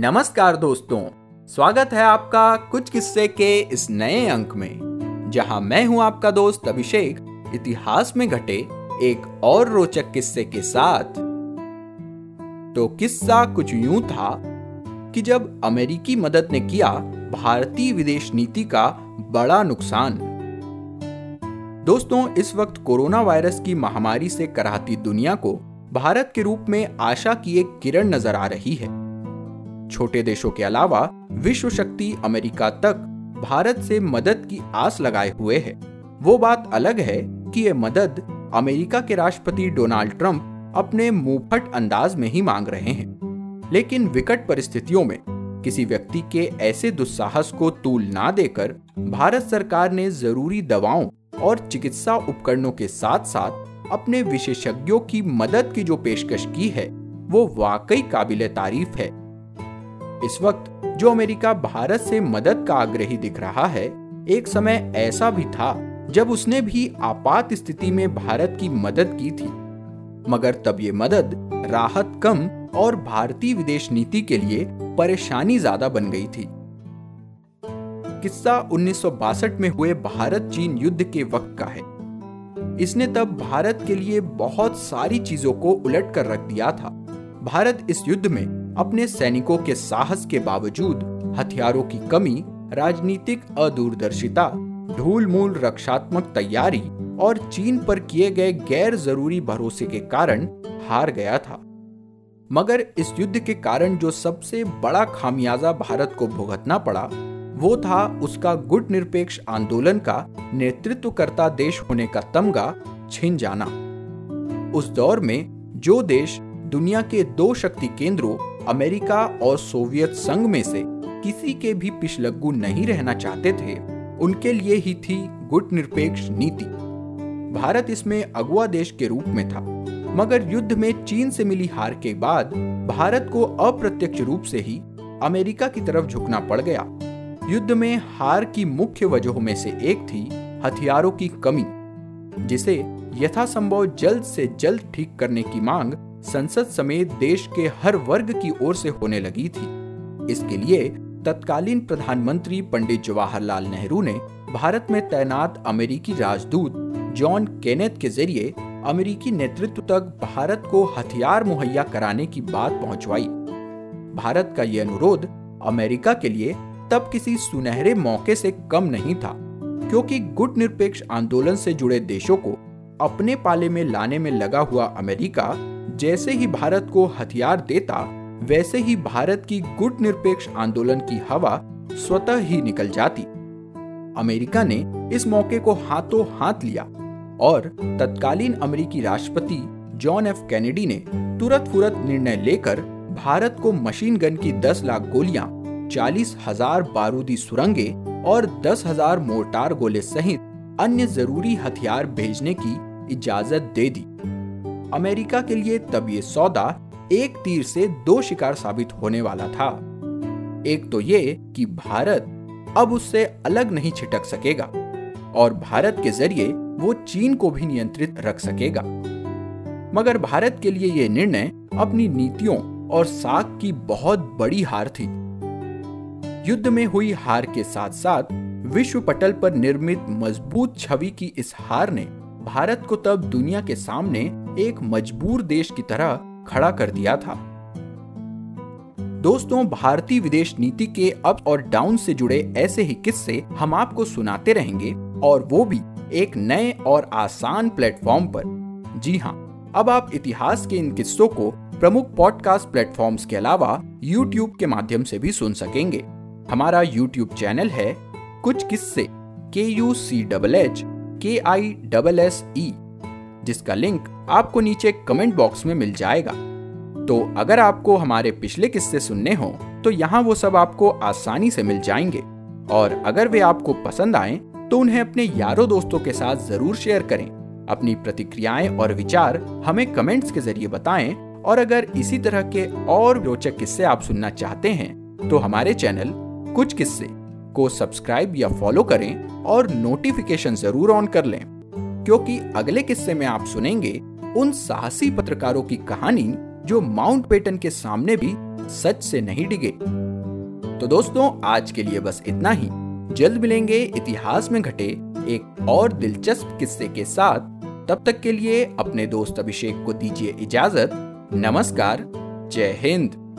नमस्कार दोस्तों, स्वागत है आपका कुछ किस्से के इस नए अंक में, जहाँ मैं हूँ आपका दोस्त अभिषेक, इतिहास में घटे एक और रोचक किस्से के साथ। तो किस्सा कुछ यूँ था कि जब अमेरिकी मदद ने किया, भारतीय विदेश नीति का बड़ा नुकसान। दोस्तों, इस वक्त कोरोना वायरस की महामारी से कराहती दुनिया को भारत के रूप में आशा की एक किरण नज़र आ रही है। छोटे देशों के अलावा विश्व शक्ति अमेरिका तक भारत से मदद की आस लगाए हुए है। वो बात अलग है कि ये मदद अमेरिका के राष्ट्रपति डोनाल्ड ट्रंप अपने मुंहफट अंदाज में ही मांग रहे हैं। लेकिन विकट परिस्थितियों में किसी व्यक्ति के ऐसे दुस्साहस को तूल ना देकर भारत सरकार ने ज़रूरी दवाओं और चिकित्सा उपकरणों के साथ साथ अपने विशेषज्ञों की मदद की जो पेशकश की है, वो वाकई काबिल तारीफ़ है। इस वक्त जो अमेरिका भारत से मदद का आग्रही दिख रहा है, एक समय ऐसा भी था जब उसने भी आपात स्थिति में भारत की मदद की थी। मगर तब ये मदद राहत कम और भारतीय विदेश नीति के लिए परेशानी ज़्यादा बन गई थी। किस्सा उन्नीस सौ बासठ में हुए भारत चीन युद्ध के वक्त का है। इसने तब भारत के लिए बहुत सारी चीज़ों को उलट कर रख दिया था। भारत इस युद्ध में अपने सैनिकों के साहस के बावजूद हथियारों की कमी, राजनीतिक अदूरदर्शिता ढूल मूल रक्षात्मक तैयारी और चीन पर किए गए गैर ज़रूरी भरोसे के कारण हार गया था। मगर इस युद्ध के कारण जो सबसे बड़ा खामियाजा भारत को भुगतना पड़ा, वो था उसका गुट निरपेक्ष आंदोलन का नेतृत्व करता देश होने का तमगा छिन जाना। उस दौर में जो देश दुनिया के दो शक्ति केंद्रों अमेरिका और सोवियत संघ में से किसी के भी पिछलग्गू नहीं रहना चाहते थे, उनके लिए ही थी गुट निरपेक्ष नीति। भारत इसमें अगुआ देश के रूप में था, मगर युद्ध में चीन से मिली हार के बाद भारत को अप्रत्यक्ष रूप से ही अमेरिका की तरफ़ झुकना पड़ गया। युद्ध में हार की मुख्य वजहों में से एक थी हथियारों की कमी, जिसे यथासंभव जल्द से जल्द ठीक करने की मांग संसद समेत देश के हर वर्ग की ओर से होने लगी थी। इसके लिए तत्कालीन प्रधानमंत्री पंडित जवाहरलाल नेहरू ने भारत में तैनात अमेरिकी राजदूत जॉन केनेथ के ज़रिए अमेरिकी नेतृत्व तक भारत को हथियार मुहैया कराने की बात पहुंचवाई। भारत का यह अनुरोध अमेरिका के लिए तब किसी सुनहरे मौके से कम नहीं था, क्योंकि गुट निरपेक्ष आंदोलन से जुड़े देशों को अपने पाले में लाने में लगा हुआ अमेरिका जैसे ही भारत को हथियार देता वैसे ही भारत की गुट निरपेक्ष आंदोलन की हवा स्वतः ही निकल जाती। अमेरिका ने इस मौके को हाथों हाथ लिया और तत्कालीन अमेरिकी राष्ट्रपति जॉन एफ़ कैनेडी ने तुरंत फुरत निर्णय लेकर भारत को मशीन गन की 10 लाख गोलियाँ, चालीस हज़ार बारूदी सुरंगे और दस हज़ार मोर्टार गोले सहित अन्य ज़रूरी हथियार भेजने की इजाज़त दे दी। अमेरिका के लिए तब ये सौदा एक तीर से दो शिकार साबित होने वाला था। एक तो ये कि भारत अब उससे अलग नहीं छिटक सकेगा और भारत के ज़रिए वो चीन को भी नियंत्रित रख सकेगा। मगर भारत के लिए यह निर्णय अपनी नीतियों और साख की बहुत बड़ी हार थी। युद्ध में हुई हार के साथ साथ विश्व पटल पर निर्मित मज़बूत छवि की इस हार ने भारत को तब दुनिया के सामने एक मजबूर देश की तरह खड़ा कर दिया था। दोस्तों, भारतीय विदेश नीति के अप और डाउन से जुड़े ऐसे ही किस्से हम आपको सुनाते रहेंगे और वो भी एक नए और आसान प्लेटफॉर्म पर। जी हाँ अब आप इतिहास के इन किस्सों को प्रमुख पॉडकास्ट प्लेटफॉर्म्स के अलावा यूट्यूब के माध्यम से भी सुन सकेंगे। हमारा यूट्यूब चैनल है कुछ किस्से, के यू सी डबल एच, के आई डबल एस ई, जिसका लिंक आपको नीचे कमेंट बॉक्स में मिल जाएगा। तो अगर आपको हमारे पिछले किस्से सुनने हो तो यहाँ वो सब आपको आसानी से मिल जाएँगे। और अगर वे आपको पसंद आए तो उन्हें अपने यारों दोस्तों के साथ ज़रूर शेयर करें। अपनी प्रतिक्रियाएँ और विचार हमें कमेंट्स के ज़रिए बताएँ। और अगर इसी तरह के और रोचक किस्से आप सुनना चाहते हैं तो हमारे चैनल कुछ किस्से को सब्सक्राइब या फॉलो करें और नोटिफिकेशन ज़रूर ऑन कर लें। क्योंकि अगले किस्से में आप सुनेंगे उन साहसी पत्रकारों की कहानी जो माउंट पेटन के सामने भी सच से नहीं डिगे। तो दोस्तों, आज के लिए बस इतना ही। जल्द मिलेंगे इतिहास में घटे एक और दिलचस्प किस्से के साथ। तब तक के लिए अपने दोस्त अभिषेक को दीजिए इजाज़त। नमस्कार, जय हिंद।